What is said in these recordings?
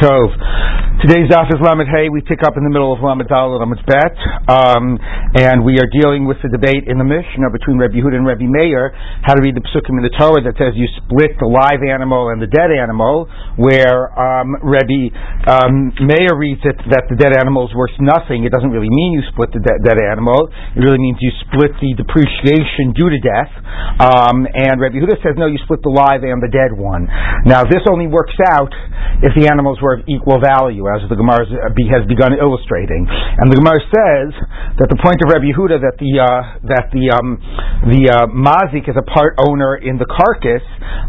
Tov. Today's daf is Lamed Hey. We pick up in the middle of Lamed Dal Lamed Bet, um, and we are dealing with the debate in the Mishnah between Rabbi Yehuda and Rabbi Meir how to read the psukim in the Torah that says you split the live animal and the dead animal, where um, Rabbi um, Meir reads it that the dead animal is worth nothing. It doesn't really mean you split the de- dead animal. It really means you split the depreciation due to death. Um, and Rabbi Yehuda says no, you split the live and the dead one. Now this only works out if the animals were of equal value, as the Gemara has begun illustrating. And the Gemara says that the point of Rabbi Yehuda that the uh, that the um, the uh, mazik is a part owner in the carcass,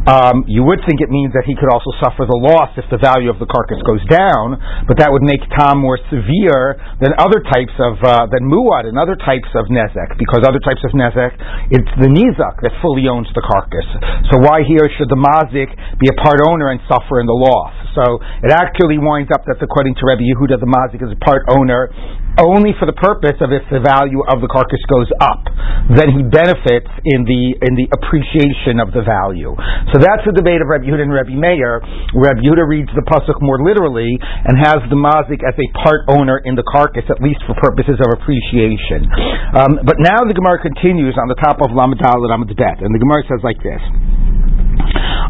um, you would think it means that he could also suffer the loss if the value of the carcass goes down, but that would make Tom more severe than other types of uh, than muad and other types of nezek, because other types of nezek it's the nizak that fully owns the carcass. So why here should the mazik be a part owner and suffer in the loss? So it actually winds up that according to Rabbi Yehuda, the mazik is a part owner only for the purpose of if the value of the carcass goes up, then he benefits in the in the appreciation of the value. So that's the debate of Rabbi Yehuda and Rabbi Meir. Rabbi Yehuda reads the pasuk more literally and has the mazik as a part owner in the carcass, at least for purposes of appreciation. Um, but now the Gemara continues on the top of Lamed and Lamed Bet, and the Gemara says like this.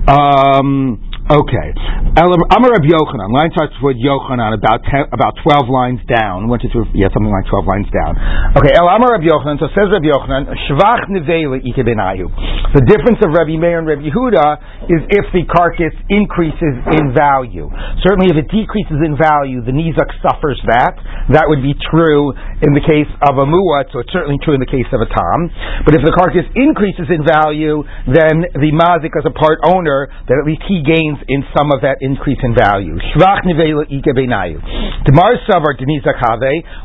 Um, Okay. Amar Reb Yochanan. Line starts with Yochanan about ten, about twelve lines down. One, two, three, yeah, something like twelve lines down. Okay. El Amar Reb Yochanan. So says Reb Yochanan. Shvach nevela ikebenayu. The difference of Rabbi Meir and Rabbi Yehuda is if the carcass increases in value. Certainly, if it decreases in value, the nizak suffers that. That would be true in the case of a muat. So it's certainly true in the case of a tom. But if the carcass increases in value, then the mazik as a part owner, that at least he gains in some of that increase in value.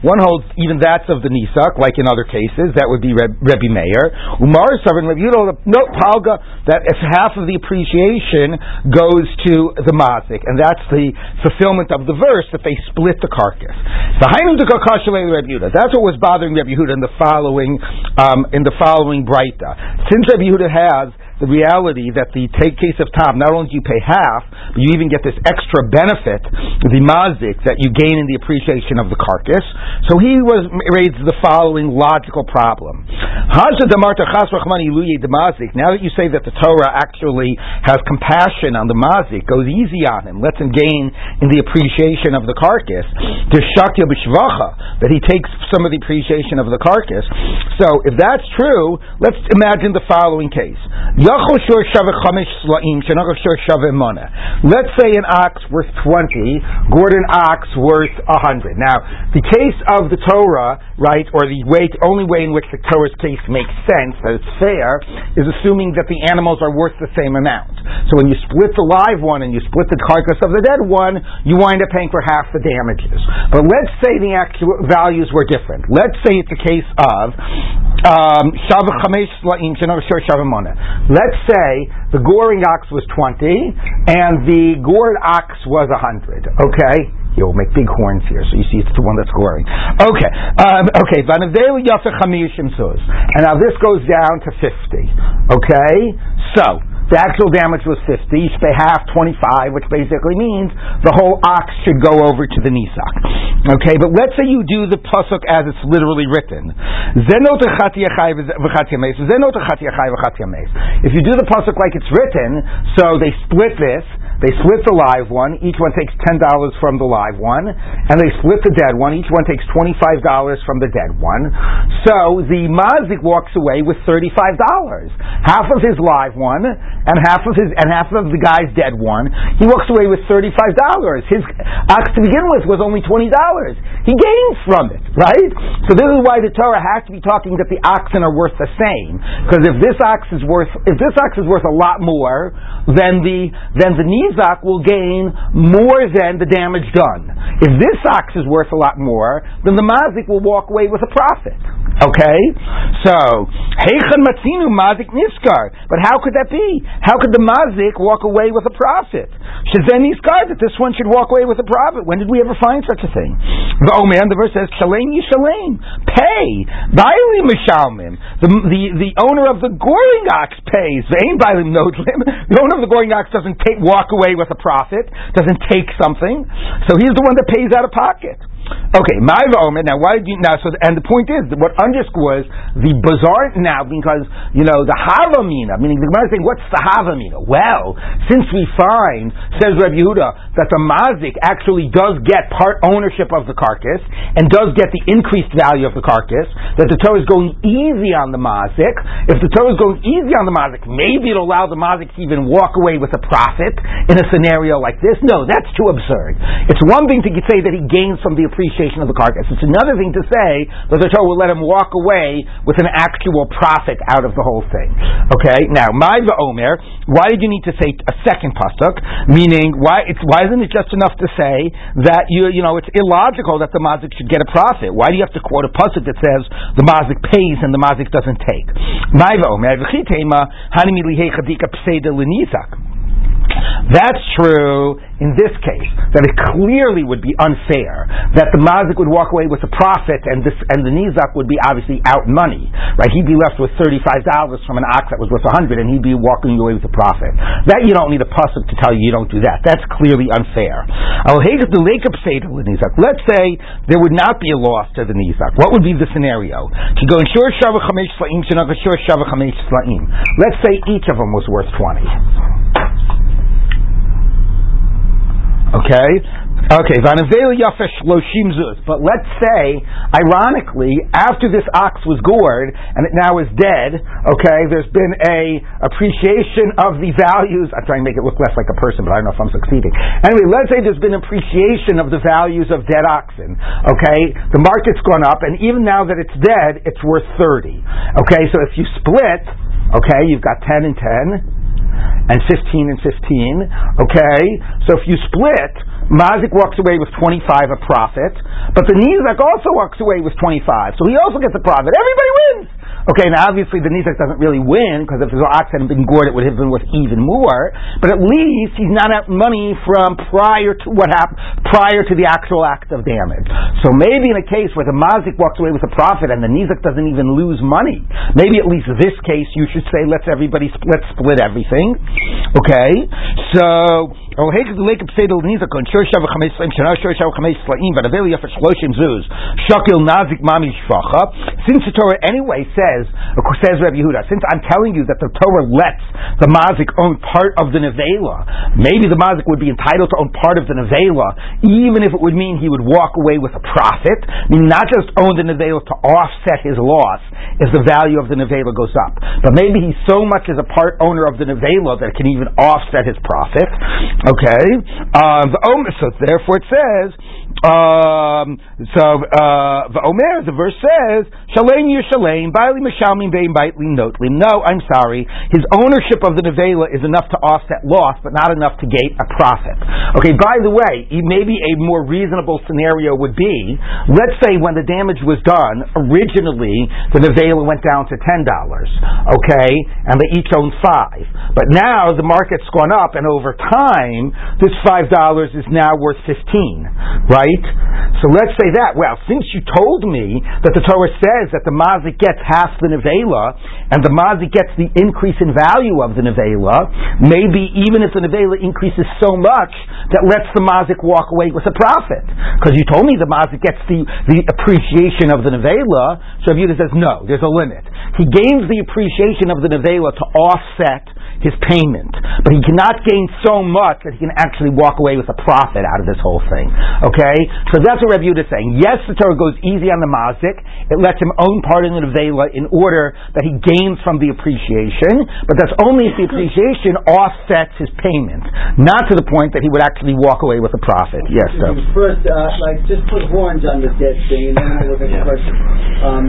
One holds even that's of the nisak, like in other cases. That would be Rebbe Meir. Umar savar Rebbe no palga that if half of the appreciation goes to the mazik, and that's the fulfillment of the verse that they split the carcass. That's what was bothering Rebbe Yehuda in the following um, in the following brayta. Since Rebbe Yehuda has the reality that the take case of tam, not only do you pay half, but you even get this extra benefit, the mazik, that you gain in the appreciation of the carcass. So he was raised the following logical problem. Now that you say that the Torah actually has compassion on the mazik, goes easy on him, lets him gain in the appreciation of the carcass, that he takes some of the appreciation of the carcass. So if that's true, let's imagine the following case. Let's say an ox worth 20, gored ox worth 100. Now, the case of the Torah, right, or the way, only way in which the Torah's case makes sense, that it's fair, is assuming that the animals are worth the same amount. So when you split the live one and you split the carcass of the dead one, you wind up paying for half the damages. But let's say the actual values were different. Let's say it's a case of um, Let's say the goring ox was 20 and the gored ox was 100. Okay? You'll make big horns here, so you see it's the one that's goring. Okay, um, okay. And now this goes down to 50. Okay? So, the actual damage was 50. You should pay half, 25, which basically means the whole ox should go over to the nisak. Okay, but let's say you do the pasuk as it's literally written. If you do the pasuk like it's written, so they split this, they split the live one. Each one takes ten dollars from the live one, and they split the dead one. Each one takes twenty-five dollars from the dead one. So the mazik walks away with thirty-five dollars, half of his live one, and half of his and half of the guy's dead one. He walks away with thirty-five dollars. His ox to begin with was only twenty dollars. He gains from it, right? So this is why the Torah has to be talking that the oxen are worth the same, because if this ox is worth if this ox is worth a lot more than the than the Nizak will gain more than the damage done. If this ox is worth a lot more, then the Mazik will walk away with a profit. Okay? So, Heichan Matzinu Mazik Niskar. But how could that be? How could the Mazik walk away with a profit? Shazen Niskar, that this one should walk away with a profit. When did we ever find such a thing? The oh man, the verse says, Shalem Yishalem. Pay. Baili Mishalmim. The, the, the owner of the goring ox pays. Vein Bailim Nodlim. The owner of the goring ox doesn't take, walk away with a profit, doesn't take something. So he's the one that pays out of pocket. Okay, my Omer. Now, why did you now? So, and the point is, what underscores the bizarre now because you know the Havamina, meaning the Gemara is saying, what's the Havamina? Well, since we find, says Reb Yehuda, that the mazik actually does get part ownership of the carcass and does get the increased value of the carcass, that the Torah is going easy on the mazik. If the Torah is going easy on the mazik, maybe it'll allow the mazik to even walk away with a profit in a scenario like this. No, that's too absurd. It's one thing to say that he gains from the appreciation of the carcass. It's another thing to say that the Torah will let him walk away with an actual profit out of the whole thing. Okay, now my Omer, why did you need to say a second pasuk? Meaning, why it's why isn't it just enough to say that you you know it's illogical that the mazik should get a profit? Why do you have to quote a pasuk that says the mazik pays and the mazik doesn't take? My Omer, that's true in this case, that it clearly would be unfair that the mazik would walk away with a profit and this and the nizak would be obviously out money, right? He'd be left with thirty five dollars from an ox that was worth a hundred, and he'd be walking away with a profit. That you don't need a pasuk to tell you you don't do that. That's clearly unfair. Let's say there would not be a loss to the nizak. What would be the scenario? To go. Let's say each of them was worth twenty. Okay? Okay, But let's say, ironically, after this ox was gored and it now is dead, okay, there's been a appreciation of the values. I'm trying to make it look less like a person, but I don't know if I'm succeeding. Anyway, let's say there's been appreciation of the values of dead oxen. Okay, the market's gone up, and even now that it's dead, it's worth 30. Okay, so if you split, okay, you've got 10 and 10 and 15 and 15. Okay? So if you split, Mazik walks away with 25 a profit, but the Nizak also walks away with 25. So he also gets a profit. Everybody wins! Okay, now obviously the Nizak doesn't really win, because if his ox hadn't been gored, it would have been worth even more, but at least he's not out money from prior to what happened, prior to the actual act of damage. So maybe in a case where the Mazik walks away with a profit and the Nizak doesn't even lose money, maybe at least this case you should say, let's everybody, let's split everything. Okay? So, Lake of Sedel Nizak on Shor Shav Chamesh Slaim Shana Shor Shav Chamesh Slaim, but Aveli Yafet Shloshim Zuz Shakil Nazik Mami Shvacha. Since the Torah anyway says, says Rabbi Yehuda, since I'm telling you that the Torah lets the Mazik own part of the Nevela, maybe the Mazik would be entitled to own part of the Nevela, even if it would mean he would walk away with a profit, meaning not just own the Nevela to offset his loss if the value of the Nevela goes up, but maybe he's so much as a part owner of the Nevela that it can even offset his profit. Okay, um, so therefore it says um, so uh, the Omer, the verse says, "Shalem Yishalem, Baili Mishalmim Bein Baitlim Notlim." No, I'm sorry. His ownership of the nevela is enough to offset loss, but not enough to gate a profit. Okay. By the way, maybe a more reasonable scenario would be: let's say when the damage was done, originally the nevela went down to ten dollars. Okay, and they each own five, but now the market's gone up, and over time, this five dollars is now worth fifteen. Right? Right? So let's say that. Well, since you told me that the Torah says that the mazik gets half the nevela, and the mazik gets the increase in value of the nevela, maybe even if the nevela increases so much that lets the mazik walk away with a profit. Because you told me the mazik gets the, the appreciation of the nevela, so Yehuda says no, there's a limit. He gains the appreciation of the nevela to offset his payment, but he cannot gain so much that he can actually walk away with a profit out of this whole thing. Okay, so that's what Rabbi Yehuda is saying. Yes, the Torah goes easy on the mazik; it lets him own part in the nevela in order that he gains from the appreciation, but that's only if the appreciation offsets his payment, not to the point that he would actually walk away with a profit. Yes, so. First uh, like just put horns on the dead thing and then we'll look at the person. Um,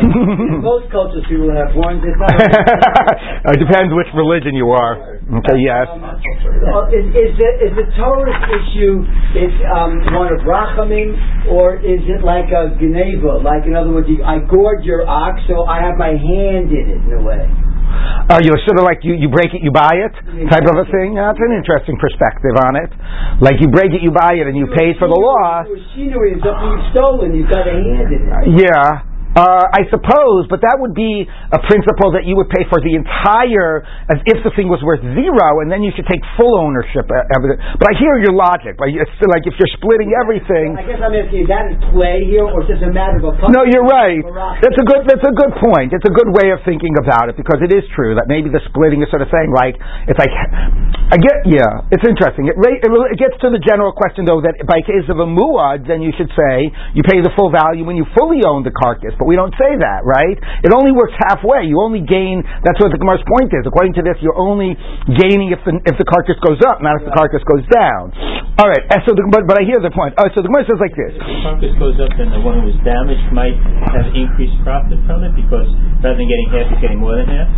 most cultures, people have horns. It depends which religion you are. Okay, yes. Um, uh, is, is the is the Torah issue is um, one of rachamim or is it like a geneva? Like in other words, you, I gored your ox, so I have my hand in it in a way. Uh, you're sort of like you, you break it, you buy it type of a thing. Uh, that's an interesting perspective on it. Like you break it, you buy it, and you paid for the loss. Machinery is something you've stolen. You've got a hand in it. Yeah. Uh, I suppose, but that would be a principle that you would pay for the entire, as if the thing was worth zero, and then you should take full ownership of it. But I hear your logic. Like, it's like if you're splitting everything. I guess I'm asking, is that in play here, or is this a matter of a? No, you're right. That's a good. That's a good point. It's a good way of thinking about it because it is true that maybe the splitting is sort of saying like it's like I get yeah, it's interesting. It, it, it gets to the general question though that by case of a muad, then you should say you pay the full value when you fully own the carcass but we don't say that, right? It only works halfway. You only gain. That's what the Gemara's point is. According to this, you're only gaining if the if the carcass goes up, not if the carcass goes down. All right. So, the, but but I hear the point. Uh, so the Gemara says like this: If the carcass goes up, then the one who was damaged might have increased profit from it because rather than getting half, he's getting more than half.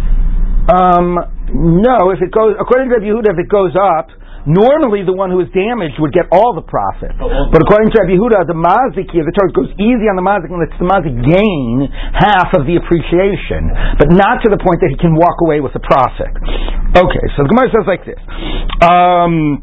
Um, no. If it goes according to Rabbi Yehuda, if it goes up Normally, the one who is damaged would get all the profit. Oh, but according to Rabbi Yehuda, the mazik here, the Torah goes easy on the mazik and lets the mazik gain half of the appreciation, but not to the point that he can walk away with the profit. Okay, so the Gemara says like this. Um,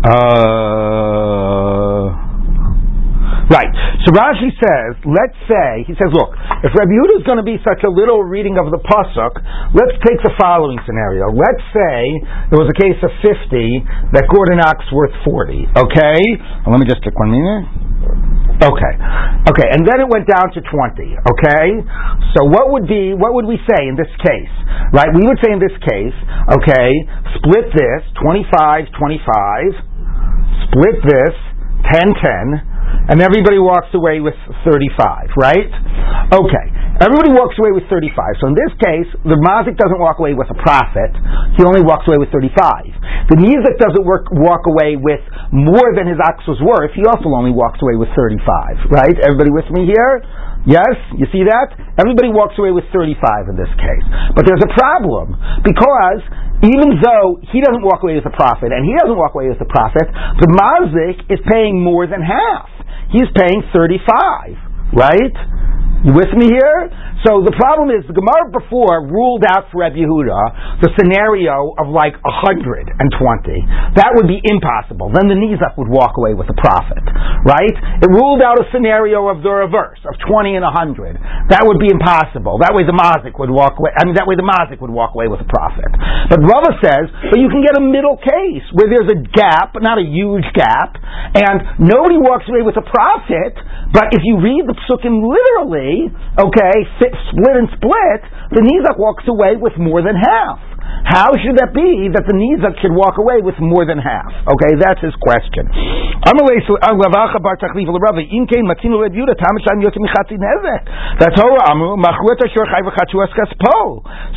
Uh, right. So Rashi says, let's say, he says, look, if Rabbi Yehuda is going to be such a little reading of the pasuk, let's take the following scenario. Let's say there was a case of 50 that gored ox worth 40. Okay? Well, let me just take one minute. Okay. Okay, and then it went down to 20. Okay? So what would be, what would we say in this case? Right? We would say in this case, okay, split this, 25, 25, split this 10 10, and everybody walks away with 35, right? Okay. Everybody walks away with 35. So in this case, the mazik doesn't walk away with a profit. He only walks away with 35. The nizik doesn't work, walk away with more than his ox was worth. He also only walks away with 35, right? Everybody with me here? Yes? You see that? Everybody walks away with 35 in this case. But there's a problem because even though he doesn't walk away with a profit and he doesn't walk away with a profit, the mazik is paying more than half. He's paying 35, right? You with me here? So the problem is the Gemara before ruled out for Reb Yehuda the scenario of like 120. That would be impossible. Then the Nizak would walk away with a profit, right? It ruled out a scenario of the reverse, of 20 and 100. That would be impossible. That way the Mazik would walk away, I mean, that way the Mazik would walk away with a profit. But Rava says, but you can get a middle case where there's a gap, but not a huge gap, and nobody walks away with a profit, but if you read the psukim literally, okay, split and split, the Nizak walks away with more than half. How should that be that the Nizak should walk away with more than half? Okay, that's his question. Uh, that's Torah Amru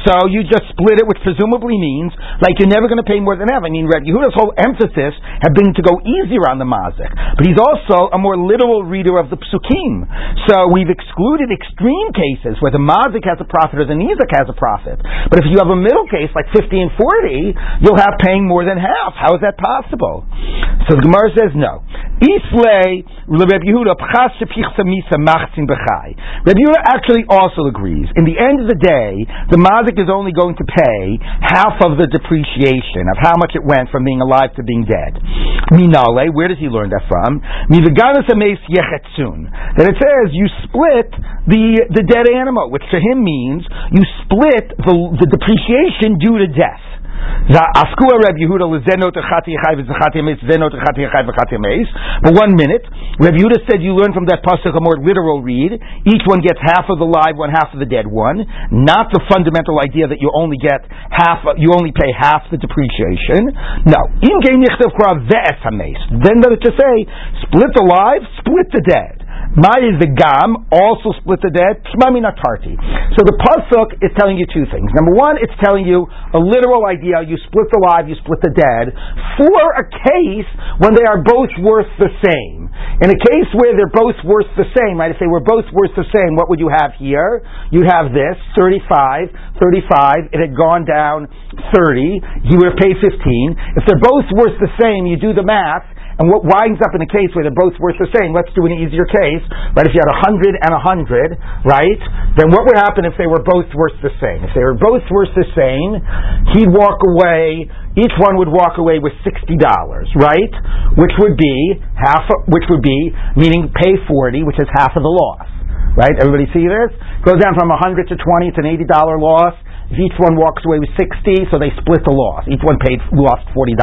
So you just split it, which presumably means like you're never going to pay more than half. I mean, Reb Yehuda's whole emphasis had been to go easier on the mazik, but he's also a more literal reader of the psukim. So we've excluded extreme cases where the mazik has a profit or the nizak has a profit. But if you have a middle case like 50 50 and 40, you'll have paying more than half. How is that possible? So the Gemara says no. Islay Rabbi Yehuda Rabbi Yehuda actually also agrees. In the end of the day, the mazik is only going to pay half of the depreciation of how much it went from being alive to being dead. Minale, where does he learn that from? That it says you split the the dead animal, which to him means you split the, the depreciation due to death. But one minute, Reb Yehuda said you learn from that pasuk a more literal read. Each one gets half of the live one, half of the dead one. Not the fundamental idea that you only get half, you only pay half the depreciation. No. Then let it just say, split the live, split the dead. Ma'id the gam also split the dead. So the pasuk is telling you two things. Number one, it's telling you a literal idea: you split the live, you split the dead, for a case when they are both worth the same. In a case where they're both worth the same, right? If they were both worth the same, what would you have here? You'd have this 35, 35. It had gone down 30. He would have paid 15. If they're both worth the same, you do the math and what winds up in a case where they're both worth the same, let's do an easier case, right? If you had a hundred and a hundred, right? Then what would happen if they were both worth the same? If they were both worth the same, he'd walk away, each one would walk away with sixty dollars, right? Which would be half, which would be, meaning pay forty, which is half of the loss. Right? Everybody see this? Goes down from a hundred to twenty, it's an eighty dollar loss if each one walks away with 60, so they split the loss. Each one paid lost $40.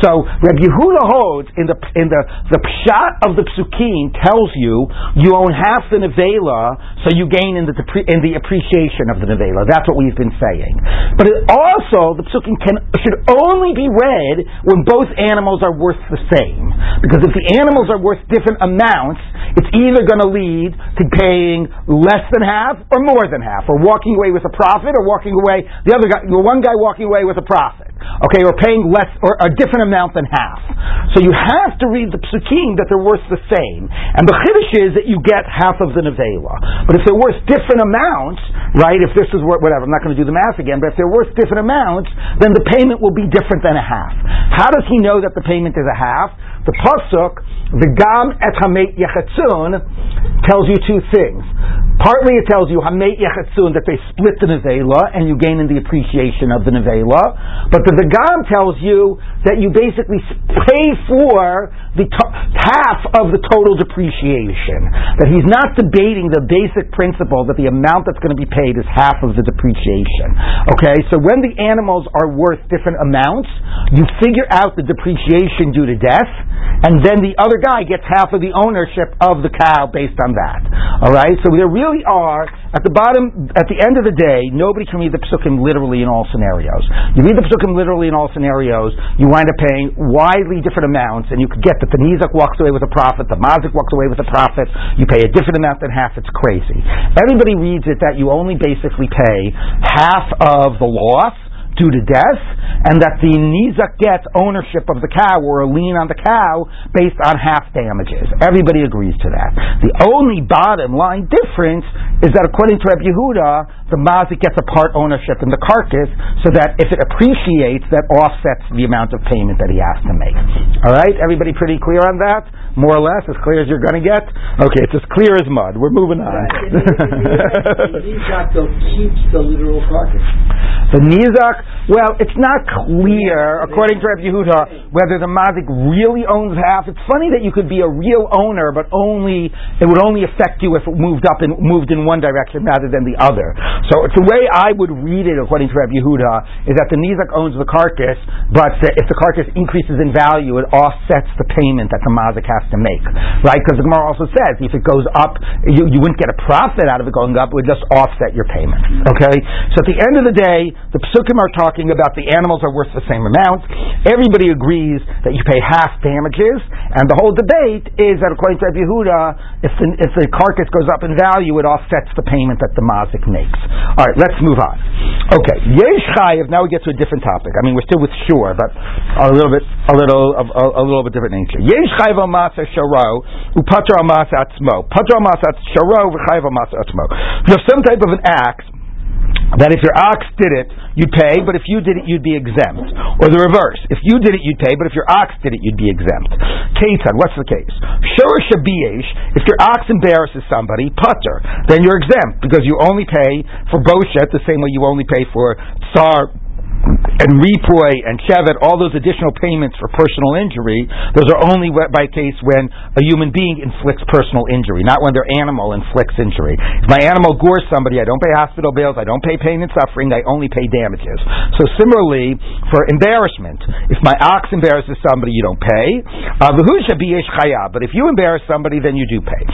So Reb Yehuda holds in the in the the pshat of the psukim tells you you own half the nevela, so you gain in the in the appreciation of the nevela. That's what we've been saying. But it also the psukim can should only be read when both animals are worth the same. Because if the animals are worth different amounts, it's either going to lead to paying less than half or more than half, or walking away with a profit or walking away, the other guy, the one guy walking away with a profit. Okay, or paying less or a different amount than half. So you have to read the psukim that they're worth the same. And the chiddush is that you get half of the nevela. But if they're worth different amounts, right, if this is worth, whatever, I'm not going to do the math again, but if they're worth different amounts, then the payment will be different than a half. How does he know that the payment is a half? The pasuk, the gam et hamet yechatzun, tells you two things. Partly it tells you hamet yechatzun that they split the nevela and you gain in the appreciation of the nevela. But the v'gam tells you that you basically pay for the half of the total depreciation. That he's not debating the basic principle that the amount that's going to be paid is half of the depreciation. Okay, so when the animals are worth different amounts, you figure out the depreciation due to death and then the other guy gets half of the ownership of the cow based on that. All right, so there really are at the bottom, at the end of the day, nobody can read the psukim literally in all scenarios. You read the psukim literally in all scenarios, you wind up paying widely different amounts, and you could get that the nizak walks away with a profit, the mazik walks away with a profit. You pay a different amount than half. It's crazy. Everybody reads it that you only basically pay half of the loss due to death, and that the nizak gets ownership of the cow or a lien on the cow based on half damages. Everybody agrees to that. The only bottom line difference is that according to Reb Yehuda, the mazik gets a part ownership in the carcass, so that if it appreciates, that offsets the amount of payment that he has to make. All right, everybody pretty clear on that? More or less, as clear as you're going to get. Okay, it's as clear as mud. We're moving on. the nizak keeps the literal carcass. The nizak well, it's not clear, according to Rabbi Yehuda, whether the mazik really owns half. It's funny that you could be a real owner, but only it would only affect you if it moved up and moved in one direction rather than the other. So it's the way I would read it, according to Rabbi Yehuda, is that the nizak owns the carcass, but if the carcass increases in value, it offsets the payment that the mazik has to make, right? Because the Gemara also says if it goes up, you, you wouldn't get a profit out of it going up; it would just offset your payment. Okay, so at the end of the day, the psukim are talking about the animals are worth the same amount. Everybody agrees that you pay half damages, and the whole debate is that according to Yehuda, if the, if the carcass goes up in value, it offsets the payment that the mazik makes. All right, let's move on. Okay, yesh chayiv. Now we get to a different topic. I mean, we're still with shur, but a little bit, a little, a, a little bit different nature. Yesh chayiv masa sharo upatra masa atzmo. Patra masa sharo v'chayiv masa atzmo. Have some type of an axe that if your ox did it, you'd pay, but if you did it, you'd be exempt. Or the reverse. If you did it, you'd pay, but if your ox did it, you'd be exempt. Ketan, what's the case? Shurish if your ox embarrasses somebody, putter, then you're exempt because you only pay for boshet the same way you only pay for tsar and repoy and shevet, all those additional payments for personal injury, those are only by case when a human being inflicts personal injury, not when their animal inflicts injury. If my animal gores somebody, I don't pay hospital bills, I don't pay pain and suffering, I only pay damages. So similarly, for embarrassment, if my ox embarrasses somebody, you don't pay. Uh, but if you embarrass somebody, then you do pay.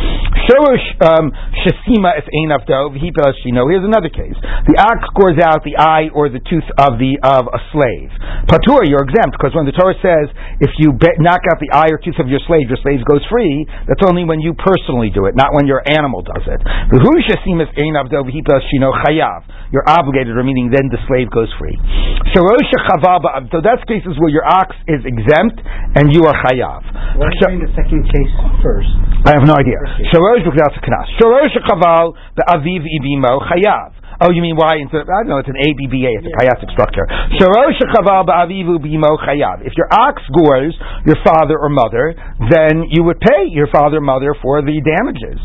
Um, Shasima is Here's another case. The ox gores out the eye or the tooth of the of a slave. Patur, you're exempt because when the Torah says if you be- knock out the eye or tooth of your slave, your slave goes free. That's only when you personally do it, not when your animal does it. You're obligated, or meaning then the slave goes free. So that's cases where your ox is exempt and you are chayav. What is the second case first? I have no idea. Shorosh chaval the aviv ibimo chayav. Oh, you mean why instead of, I don't know, it's an ABBA, it's a chiastic structure. If your ox gores your father or mother, then you would pay your father or mother for the damages.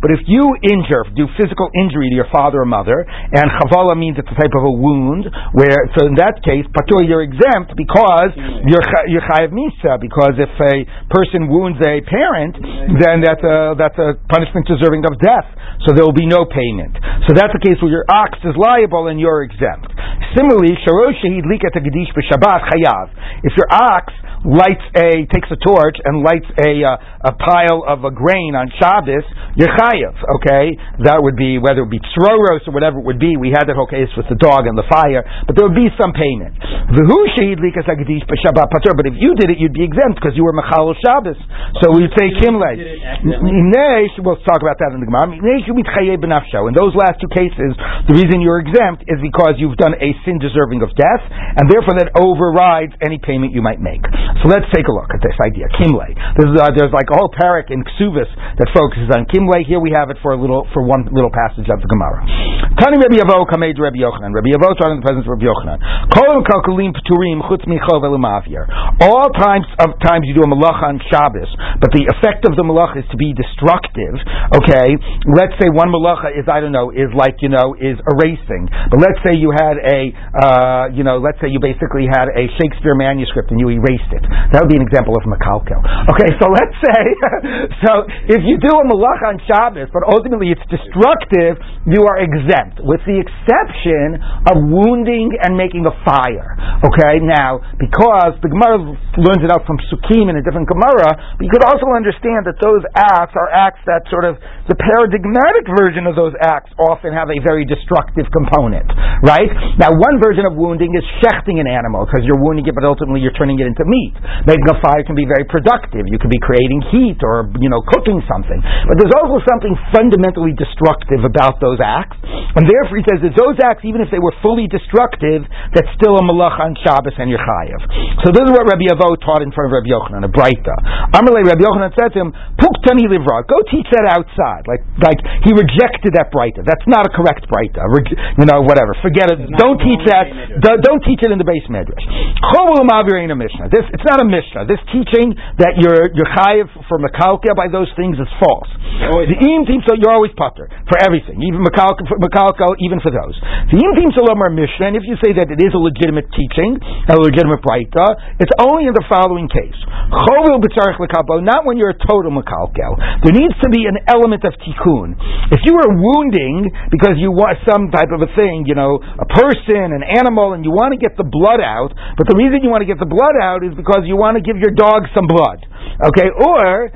But if you injure, do physical injury to your father or mother, and chavala means it's a type of a wound, where, so in that case, patur, you're exempt because you're, you're chayav misa, because if a person wounds a parent, then that's a, that's a punishment deserving of death. So there will be no payment. So that's the case where your ox is liable and you're exempt. Similarly, sharosh shahid likat gedish b'shabbat chayav. If your ox lights a takes a torch and lights a uh, a pile of a grain on Shabbos, you're chayav. Okay, that would be whether it be tzroros or whatever it would be. We had that whole case with the dog and the fire, but there would be some payment. V'hu shahid likat gedish b'shabbat patur. But if you did it, you'd be exempt because you were mechal Shabbos. So we'd say kimle. We'll talk about that in the Gemara. In those last two cases, the reason you're exempt is because you've done a sin deserving of death, and therefore that overrides any payment you might make. So let's take a look at this idea, kimle. Uh, there's like a whole parak in Ksuvis that focuses on kimle. Here we have it for a little for one little passage of the Gemara. Tani Rabbi Avo kamed Rabbi Yochanan. Rabbi Avo taught in the presence of Rabbi Yochanan. Kol kalkulim pturim chutz michov All times of times you do a malacha on Shabbos, but the effect of the malacha is to be destructive. Okay, let's say one malacha is I don't know is like you know is erasing. But let's say you had a uh, you know let's say you basically had a Shakespeare manuscript and you erased it. That would be an example of makalkel. Okay, so let's say so if you do a malacha on Shabbos, but ultimately it's destructive, you are exempt, with the exception of wounding and making a fire. Okay, now because the Gemara learns it out from psukim in a different Gemara, but you could also understand that those acts are acts that sort of the paradigmatic version of those acts often have a very destructive component, right? Now, one version of wounding is shechting an animal because you're wounding it, but ultimately you're turning it into meat. Making a fire can be very productive. You could be creating heat or you know cooking something. But there's also something fundamentally destructive about those acts, and therefore he says that those acts, even if they were fully destructive, that's still a malach on Shabbos and your chayiv. So this is what Rabbi Avo taught in front of Rabbi Yochanan, a Breita. Amalei Rabbi Yochanan said to him, "Puktani livra, go teach that outside." Like like he rejected that Breita. That's not a correct Breita. You know, whatever. Forget it. Don't teach that. Don't teach it in the beis medrash. a Mishnah. This it's not a Mishnah. This teaching that you're you're chayiv for makalka by those things is false. The im team so you're always putter for everything, even makalka, even for those. And if you say that it is a legitimate teaching, a legitimate Breita, it's only in the following case. Not when you're a total makalkel. There needs to be an element of tikkun. If you are wounding because you want some type of a thing, you know, a person, an animal, and you want to get the blood out, but the reason you want to get the blood out is because you want to give your dog some blood. Okay, or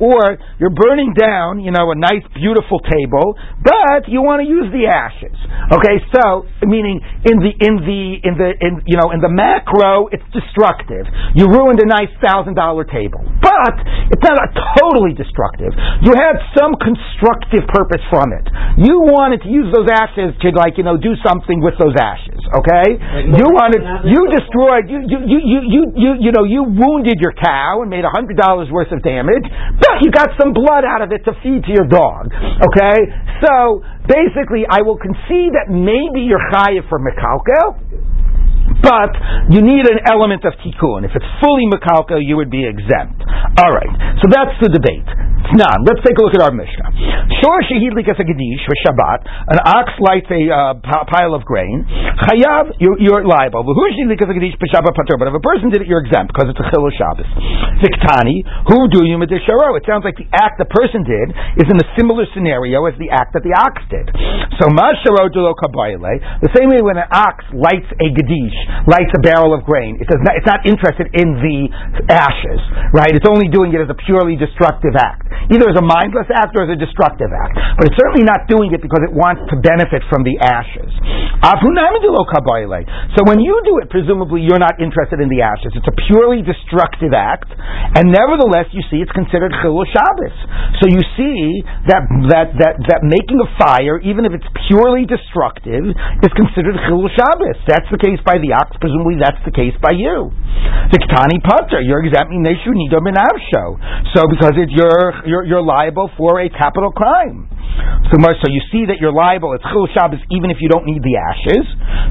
or you're burning down, you know, a nice, beautiful table, but you want to use the ashes. Okay, so meaning in the in the in the in you know in the macro, it's destructive. You ruined a nice thousand dollar table, but it's not totally destructive. You had some constructive purpose from it. You wanted to use those ashes to like you know do something with those ashes. Okay, you wanted, you destroyed, you you you you you you, you know, you wounded your cow and made a hundred dollars worth of damage, but you got some blood out of it to feed to your dog. Okay, so basically, I will concede that maybe you're chayiv for mekalkel but you need an element of tikkun. If it's fully makalka, you would be exempt. All right, so that's the debate. Now, let's take a look at our Mishnah. Shor shehidlik as a gedish for Shabbat, an ox lights a uh, pile of grain. Chayav, you're, you're liable. But if a person did it, you're exempt because it's a chilul Shabbos. Viktani, who do you medisharo? It sounds like the act the person did is in a similar scenario as the act that the ox did. So masharo dulo the same way when an ox lights a gedish, lights a barrel of grain, it does not, it's not interested in the ashes, right? It's only doing it as a purely destructive act either as a mindless act or as a destructive act. But it's certainly not doing it because it wants to benefit from the ashes. So when you do it, presumably you're not interested in the ashes. It's a purely destructive act, and nevertheless you see it's considered chilul Shabbos. So you see that that that that making a fire, even if it's purely destructive, is considered chilul Shabbos. That's the case by the ox. Presumably that's the case by you. The Ktani Putter, you're examining Neshu Nido Benavsho. So because it's your you're, you're liable for a capital crime. So, so you see that you're liable. It's chil Shabbos even if you don't need the ashes.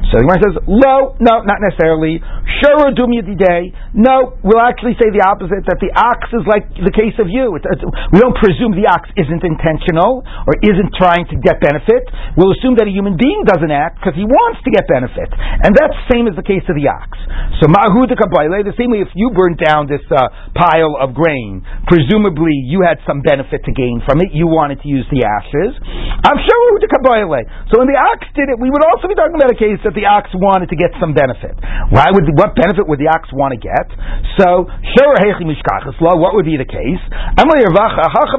So the Gemara says, "No, no, not necessarily." Sure, dum day. No, we'll actually say the opposite. That the ox is like the case of you. We don't presume the ox isn't intentional or isn't trying to get benefit. We'll assume that a human being doesn't act because he wants to get benefit, and that's the same as the case of the ox. So mahu de the same way if you burnt down this uh, pile of grain, presumably you had some benefit to gain from it. You wanted to use the ashes. I'm sure we would So when the ox did it, we would also be talking about a case that the ox wanted to get some benefit. Why would what benefit would the ox want to get? So what would be the case?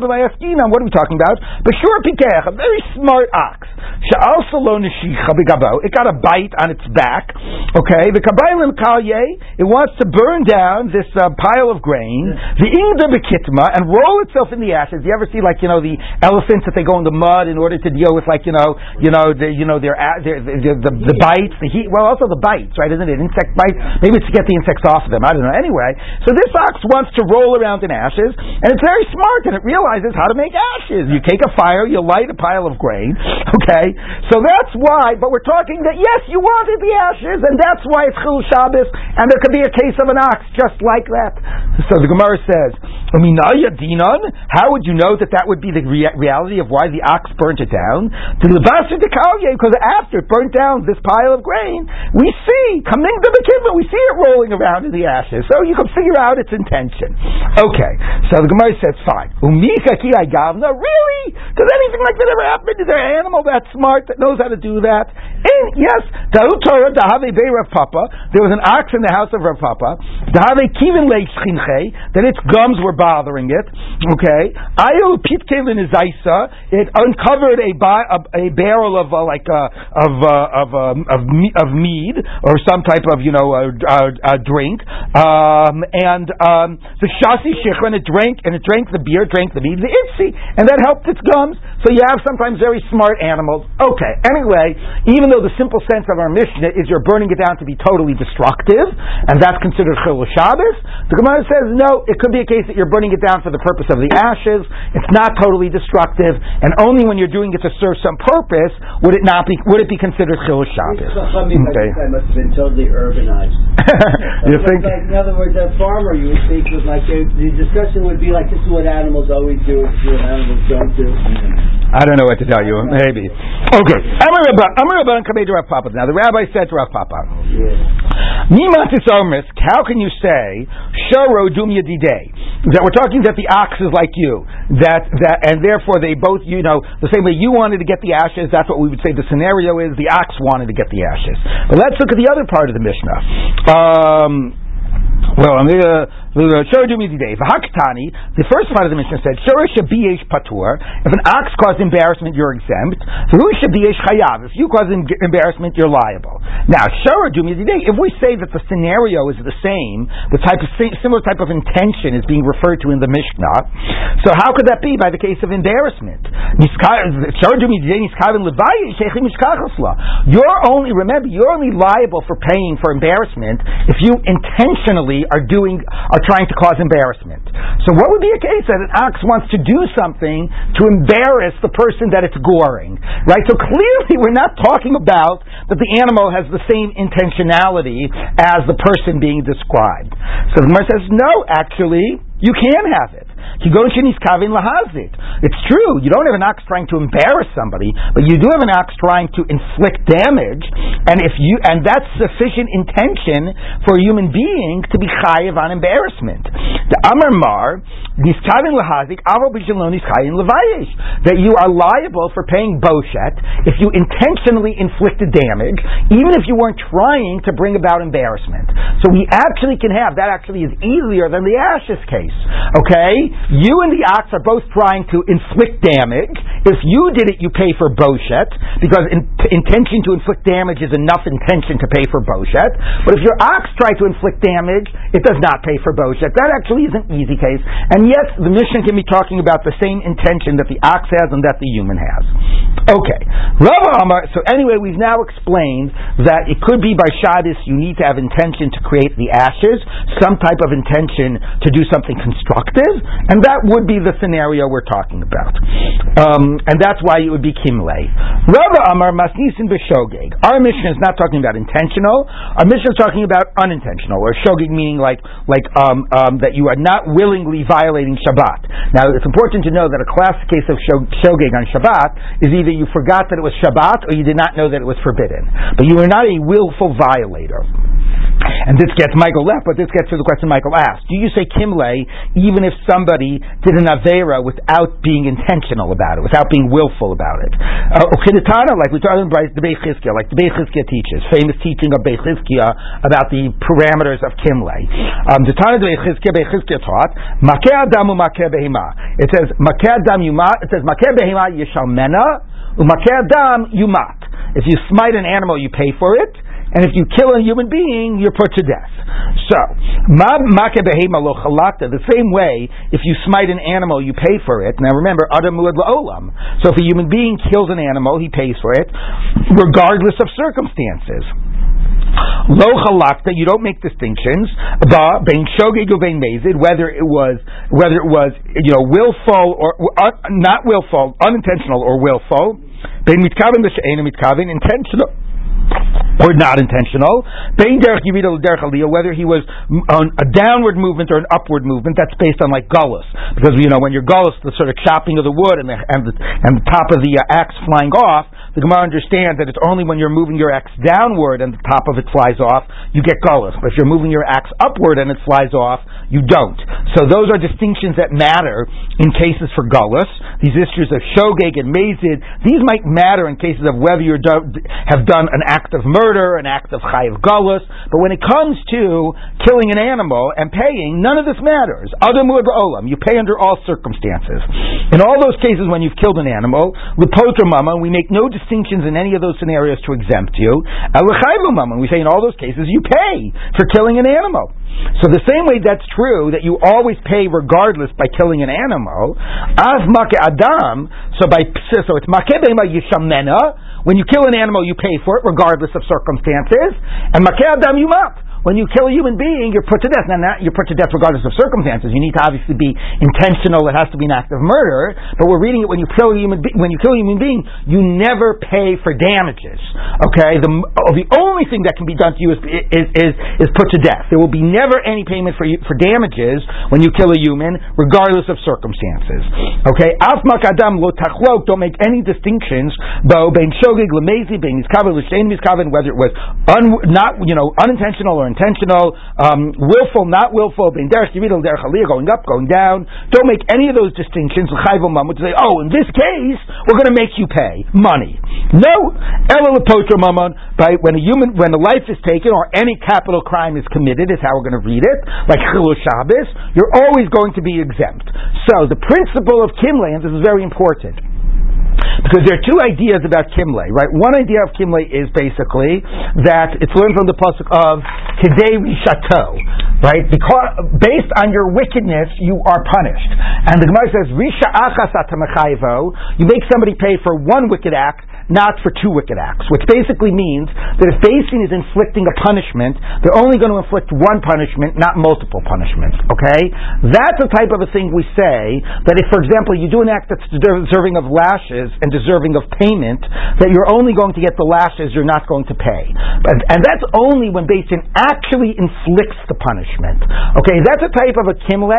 What are we talking about? But sure, a very smart ox. It got a bite on its back. Okay, the it wants to burn down this uh, pile of grain, the ingda bekitma, and roll itself in the ashes. You ever see like you know the elephants that they go in the mud in order to deal with like you know you know the you know their their, their the, the bites, the heat. Well, also the bites, right? Isn't it insect bites? Maybe it's to get the insects off of them. I don't know. Anyway, so this ox wants to roll around in ashes, and it's very smart, and it realizes how to make ashes. You take a fire, you light a pile of grain. Okay, so that's why. But we're talking that yes, you wanted the ashes, and that's why it's chil Shabbos, and there could be a case of an ox just like that. So the Gemara says, How would you know that that would be the rea- reality of why the ox burnt it down? The lavashtikalge because after it burnt down this pile of grain, we see coming to the kibbutz, we see it rolling around in the ashes. So you can figure out its intention. Okay, so the Gemara says, fine. Really? Does anything like that ever happen? Is there an animal that smart that knows how to do that? And yes, Dautura, Dahave Bei Rav Papa, there was an ox in the house of Rav Papa. That its gums were bothering it. Okay, it uncovered a, a, a barrel of uh, like uh, of uh, of um, of of mead or some type of you know a, drink, um, and um, the shasi shichron it drank and it drank the beer, drank the mead, the itzi, and that helped its gums. So you have sometimes very smart animals. Okay, anyway, even though the simple sense of our Mishnah is you're burning it down to be totally destructive, and that's considered chilul Shabbos, the Gemara says no. It could be a case that you're burning it down for the purpose of the ashes. It's not totally destructive, and only when you're doing it to serve some purpose would it not be would it be considered chilul Shabbos. Okay. must have been totally urbanized. you think? Like, in other words, a farmer you would think was like the discussion would be like this is what animals always do, this is what animals don't do. I don't know what to tell you. Maybe. Okay. Now the rabbi said to Rav Papa, How can you say Sharo Dum That we're talking that the ox is like you, that that, and therefore they both, you know, the same way you wanted to get the ashes. That's what we would say. The scenario is the ox wanted to get the ashes. But let's look at the other part of the Mishnah. Um, well, I'm going to The first part of the Mishnah said, patur. If an ox caused embarrassment, you're exempt. If you cause embarrassment, you're liable. Now, if we say that the scenario is the same, the type of similar type of intention is being referred to in the Mishnah, so how could that be by the case of embarrassment? You're only remember you're only liable for paying for embarrassment if you intentionally are doing are trying to cause embarrassment. So what would be a case that an ox wants to do something to embarrass the person that it's goring, right? So clearly we're not talking about that the animal has the same intentionality as the person being described. So the Gemara says no, actually you can have it. It's true, you don't have an ox trying to embarrass somebody, but you do have an ox trying to inflict damage, and if you and that's sufficient intention for a human being to be chayiv on embarrassment. The Amar Mar, that you are liable for paying boshet if you intentionally inflicted damage, even if you weren't trying to bring about embarrassment. So we actually can have that actually is easier than the ashes case. Okay? You and the ox are both trying to inflict damage. If you did it, you pay for boshet, because in, intention to inflict damage is enough intention to pay for boshet. But if your ox tried to inflict damage, it does not pay for boshet. That actually is an easy case. And yet, the Mishnah can be talking about the same intention that the ox has and that the human has. Okay. so anyway, we've now explained that it could be by Shabbos you need to have intention to create the ashes, some type of intention to do something constructive and that would be the scenario we're talking about. Um, and that's why it would be kimle. Rava Amar Masnisin b'shogeg. Our Mishnah is not talking about intentional. Our Mishnah is talking about unintentional, or shogeg meaning like like um, um, that you are not willingly violating Shabbat. Now it's important to know that a classic case of shogeg on Shabbat is either you forgot that it was Shabbat or you did not know that it was forbidden, but you are not a willful violator. And this gets Michael left, but this gets to the question Michael asked. Do you say kimle even if somebody did an avera without being intentional about it, without being willful about it? Uh, like we talked about the Beis like the Beis teaches, famous teaching of Beis about the parameters of kimle. Um, the Tana Beis Chizkiah, taught, Makeh Adamu Makeh Behima. It says, Makeh Adam Yumat, it says, Makeh Behima Yishalmena, Umakeh Adam Yumat. If you smite an animal, you pay for it and if you kill a human being, you're put to death. So, the same way, if you smite an animal, you pay for it. Now remember, olam. So if a human being kills an animal, he pays for it, regardless of circumstances. Lo halakta, you don't make distinctions. Ba bein shogeg uvein mezid, whether it was whether it was you know willful or uh, not willful, unintentional or willful. Bein mitkaven mitkaven intentional or not intentional. Whether he was on a downward movement or an upward movement, that's based on like gullus. Because, you know, when you're gullus, the sort of chopping of the wood and the, and the, and the top of the uh, axe flying off, the Gemara understands that it's only when you're moving your axe downward and the top of it flies off, you get gullus. But if you're moving your axe upward and it flies off, you don't. So those are distinctions that matter in cases for gullus. These issues of shogeg and mazid, these might matter in cases of whether you do, have done an act of murder, an act of chayiv gullus. But when it comes to killing an animal and paying, none of this matters. Other olam, you pay under all circumstances. In all those cases when you've killed an animal, lepotra mama, we make no distinctions in any of those scenarios to exempt you. mama, we say in all those cases you pay for killing an animal. So the same way that's true that you always pay regardless by killing an animal. Make adam. So by so it's make yishamena. When you kill an animal, you pay for it regardless of circumstances. And make adam yumat. When you kill a human being, you're put to death. Now, you're put to death regardless of circumstances. You need to obviously be intentional. It has to be an act of murder. But we're reading it when you kill a human be- when you kill a human being, you never pay for damages. Okay, the oh, the only thing that can be done to you is is is, is put to death. There will be never any payment for you, for damages when you kill a human, regardless of circumstances. Okay, afmak adam lo tachlok. Don't make any distinctions. Though being shogig lemezi miskaven, whether it was un, not you know unintentional or intentional, um, willful, not willful, being derech derech going up, going down. Don't make any of those distinctions. To say, oh, in this case, we're going to make you pay money. No, right? When a human, when a life is taken or any capital crime is committed, is how we're going to read it, like Chilul Shabbos, you're always going to be exempt. So the principle of Kimle, this is very important because there are two ideas about Kimle, right? One idea of Kimle is basically that it's learned from the pasuk of Kidei Rishato, right? Because based on your wickedness, you are punished. And the Gemara says Risha Achas You make somebody pay for one wicked act not for two wicked acts, which basically means that if beis din is inflicting a punishment, they're only going to inflict one punishment, not multiple punishments. Okay? That's the type of a thing we say that if, for example, you do an act that's deserving of lashes and deserving of payment, that you're only going to get the lashes, you're not going to pay. But, and that's only when beis din actually inflicts the punishment. Okay? That's a type of a kimle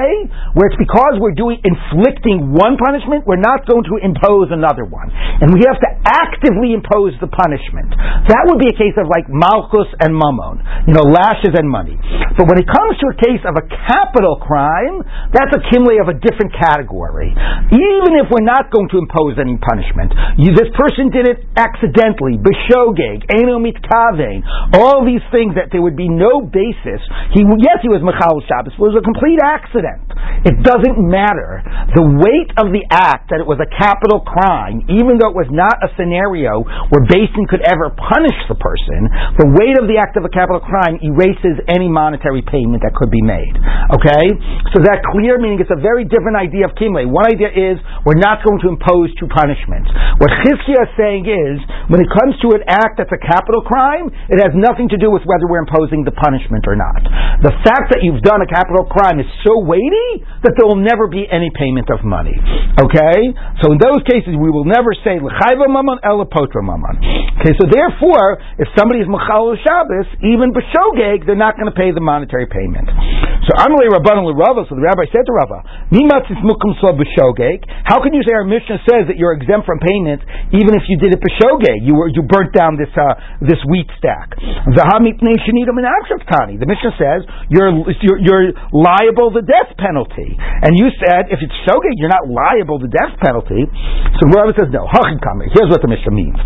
where it's because we're doing inflicting one punishment, we're not going to impose another one. And we have to act actively impose the punishment. That would be a case of like malchus and mammon, you know, lashes and money. But when it comes to a case of a capital crime, that's a kimle of a different category. Even if we're not going to impose any punishment, you, this person did it accidentally, bishogeg, eno mitkavein, all these things that there would be no basis. He, yes, he was mechal Shabbos, but it was a complete accident. It doesn't matter. The weight of the act that it was a capital crime, even though it was not a scenario scenario where beis din could ever punish the person, the weight of the act of a capital crime erases any monetary payment that could be made. Okay? So that clear, meaning it's a very different idea of kimle. One idea is we're not going to impose two punishments. What Chizkiah is saying is, when it comes to an act that's a capital crime, it has nothing to do with whether we're imposing the punishment or not. The fact that you've done a capital crime is so weighty that there will never be any payment of money. Okay? So in those cases, we will never say, potra maman. Okay, so therefore, if somebody is machal Shabbos, even b'shogeg, they're not going to pay the monetary payment. So Amalei Rabban Rava, so the rabbi said to Rava. How can you say our Mishnah says that you're exempt from payment even if you did it b'shogeg? You were you burnt down this uh, this wheat stack. The Mishnah says you're, you're you're liable to death penalty, and you said if it's shogeg, you're not liable to death penalty. So Rava says no. Here's what the Mishnah means.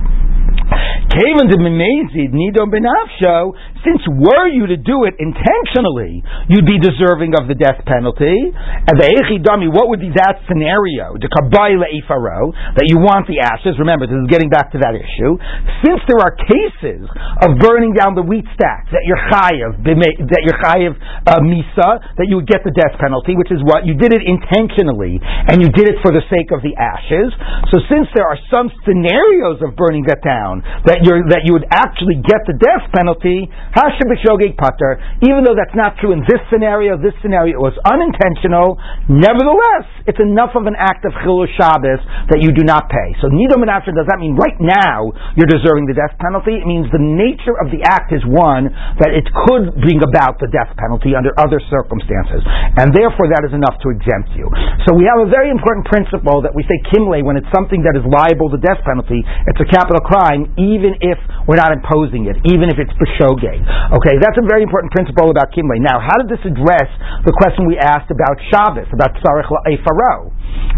Since were you to do it intentionally, you'd be deserving of the death penalty. And the echidami, what would be that scenario? The kabayla ifaro, that you want the ashes. Remember, this is getting back to that issue. Since there are cases of burning down the wheat stack, that you're chayiv, that you're chayiv uh, misa, that you would get the death penalty, which is what? You did it intentionally, and you did it for the sake of the ashes. So since there are some scenarios of burning that down, that you that you would actually get the death penalty, pater. Even though that's not true in this scenario, this scenario was unintentional. Nevertheless, it's enough of an act of chilul Shabbos that you do not pay. So nido menafshe does that mean right now you're deserving the death penalty? It means the nature of the act is one that it could bring about the death penalty under other circumstances, and therefore that is enough to exempt you. So we have a very important principle that we say kimle when it's something that is liable to death penalty. It's a capital crime, even if we're not imposing it, even if it's b'shogeg. Okay, that's a very important principle about kimle. Now, how did this address the question we asked about Shabbos, about tzarech la'efaro?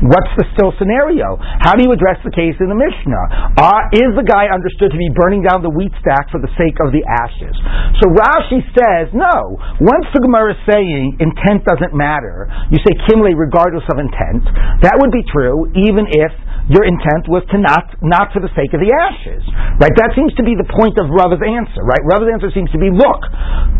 What's the still scenario? How do you address the case in the Mishnah? Uh, is the guy understood to be burning down the wheat stack for the sake of the ashes? So Rashi says, no. Once the Gemara is saying intent doesn't matter, you say kimle regardless of intent, that would be true even if your intent was to not, not for the sake of the ashes. Right? That seems to be the point of Rava's answer, right? Rava's answer seems to be, look,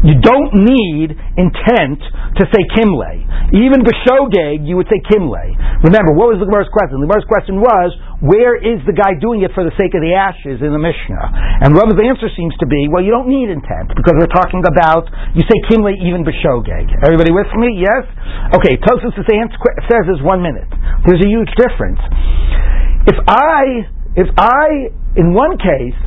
you don't need intent to say kimle. Even b'shogeg, you would say kimle. Remember, what was the Gemara's question? The Gemara's question was, where is the guy doing it for the sake of the ashes in the Mishnah? And Rava's answer seems to be, well, you don't need intent, because we're talking about, you say kimle even b'shogeg. Everybody with me? Yes? Okay, Tosfos says is one minute. There's a huge difference. If I, if I, in one case,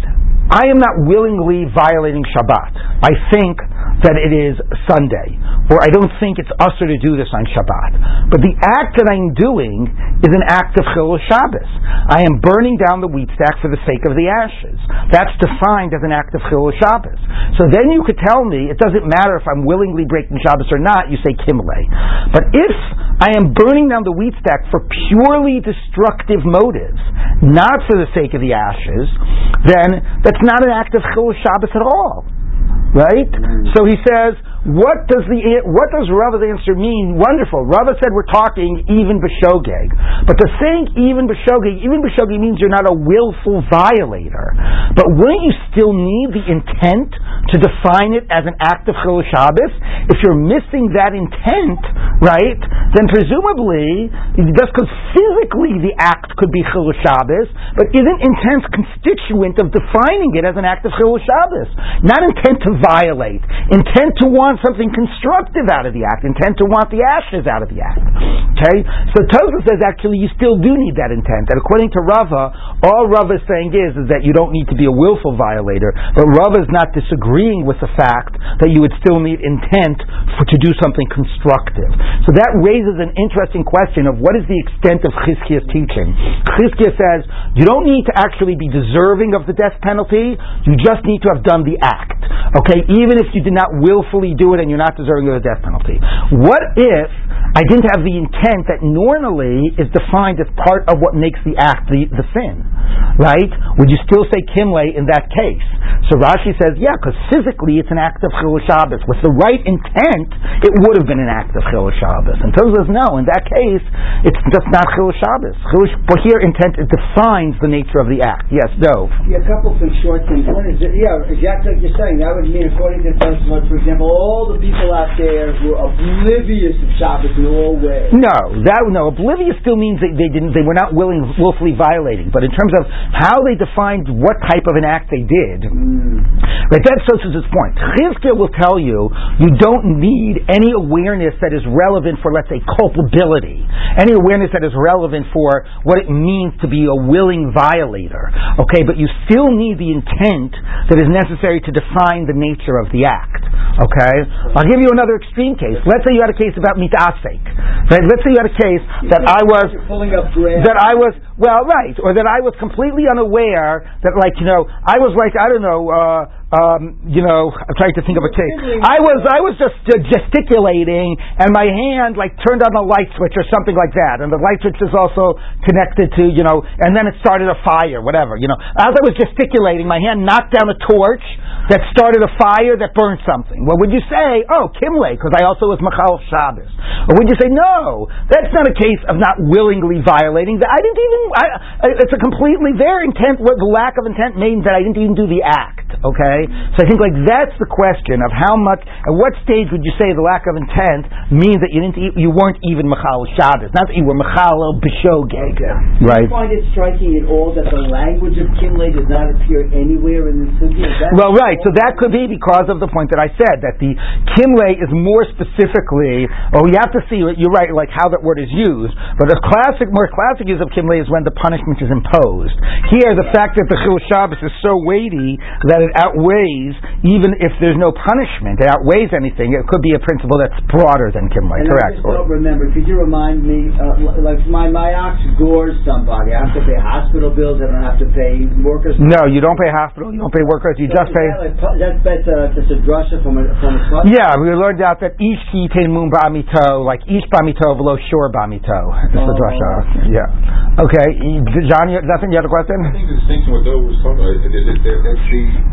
I am not willingly violating Shabbat. I think that it is Sunday, or I don't think it's usher to do this on Shabbat. But the act that I'm doing is an act of Chilul Shabbos. I am burning down the wheat stack for the sake of the ashes. That's defined as an act of Chilul Shabbos. So then you could tell me it doesn't matter if I'm willingly breaking Shabbos or not. You say Kimle. But if I am burning down the wheat stack for purely destructive motives, not for the sake of the ashes, then that's not an act of Chilul Shabbos at all. Right? Mm. So he says, what does the what does Rava's answer mean? Wonderful. Rava said we're talking even b'shogeg, but the saying even b'shogeg, even b'shogeg means you're not a willful violator. But wouldn't you still need the intent to define it as an act of chilul Shabbos? If you're missing that intent, right, then presumably just because physically the act could be chilul Shabbos, but isn't intent constituent of defining it as an act of chilul Shabbos? Not intent to violate, intent to want something constructive out of the act, intent to want the ashes out of the act. Okay? So Tosfos says actually you still do need that intent. And according to Rava, all Rava is saying is, is that you don't need to be a willful violator, but Rava is not disagreeing with the fact that you would still need intent for, to do something constructive. So that raises an interesting question of what is the extent of Chizkiah's teaching. Chizkiah says you don't need to actually be deserving of the death penalty, you just need to have done the act. Okay, even if you did not willfully do it and you're not deserving of the death penalty. What if I didn't have the intent that normally is defined as part of what makes the act the, the sin? Right? Would you still say Kimle in that case? So Rashi says, yeah, because physically it's an act of Chilul Shabbos. With the right intent, it would have been an act of Chilul Shabbos. And Tosfos says, no, in that case, it's just not Chilul Shabbos. But here, intent it defines the nature of the act. Yes, Dov. Yeah, a couple of short things. One is that, yeah, exactly like you're saying. That would mean, according to Tosfot, for example, all the people out there were oblivious of Shabbos in all ways. No, that no. Oblivious still means that they didn't. They were not willing, willfully violating. But in terms of how they defined what type of an act they did, Mm. right? That's Tosfos's point. Chizkiah will tell you you don't need any awareness that is relevant for, let's say, culpability. Any awareness that is relevant for what it means to be a willing violator. Okay, but you still need the intent that is necessary to define the nature of the act. Okay, I'll give you another extreme case. Let's say you had a case about mitasek. Right? Let's say you had a case that I was You're pulling up grass. that I was well, right, or that I was completely unaware that, like, you know, I was like, I don't know, uh, um, you know, I'm trying to think of a case. I was, I was just uh, gesticulating, and my hand like turned on a light switch or something like that, and the light switch is also connected to, you know, and then it started a fire, whatever, you know. As I was gesticulating, my hand knocked down a torch that started a fire that burned something. Well, would you say, oh, Kimle, because I also was Machal Shabbos? Or would you say, no, that's not a case of not willingly violating. That. I didn't even, I, it's a completely, their intent, what the lack of intent means that I didn't even do the act, okay? So I think like that's the question of how much, at what stage would you say the lack of intent means that you didn't, you weren't even Machal Shabbos, not that you were Machal B'Shogeg. Right. Do you find it striking at all that the language of Kimle does not appear anywhere in the Sugya? Well, right. So that could be because of the point that I said that the kimle is more specifically. Oh, you have to see. You're right. Like how that word is used. But the classic, more classic use of kimle is when the punishment is imposed. Here, the fact that the chil Shabbos is so weighty that it outweighs even if there's no punishment. It outweighs anything. It could be a principle that's broader than kimle. And Correct. I just don't remember. Could you remind me, uh, like my my ox gores somebody. I have to pay hospital bills. I don't have to pay workers. No, you don't pay hospital. You don't pay workers. You just pay. that like, that's that's a that's a drasha from a from a? Yeah, we learned out that each kitain moon bamito, like each bamito below shore bamito. It's the Oh. drasha. Yeah. Okay, John, you, nothing. You had a question? I think the distinction what Dover was talking about, they, they, they, they,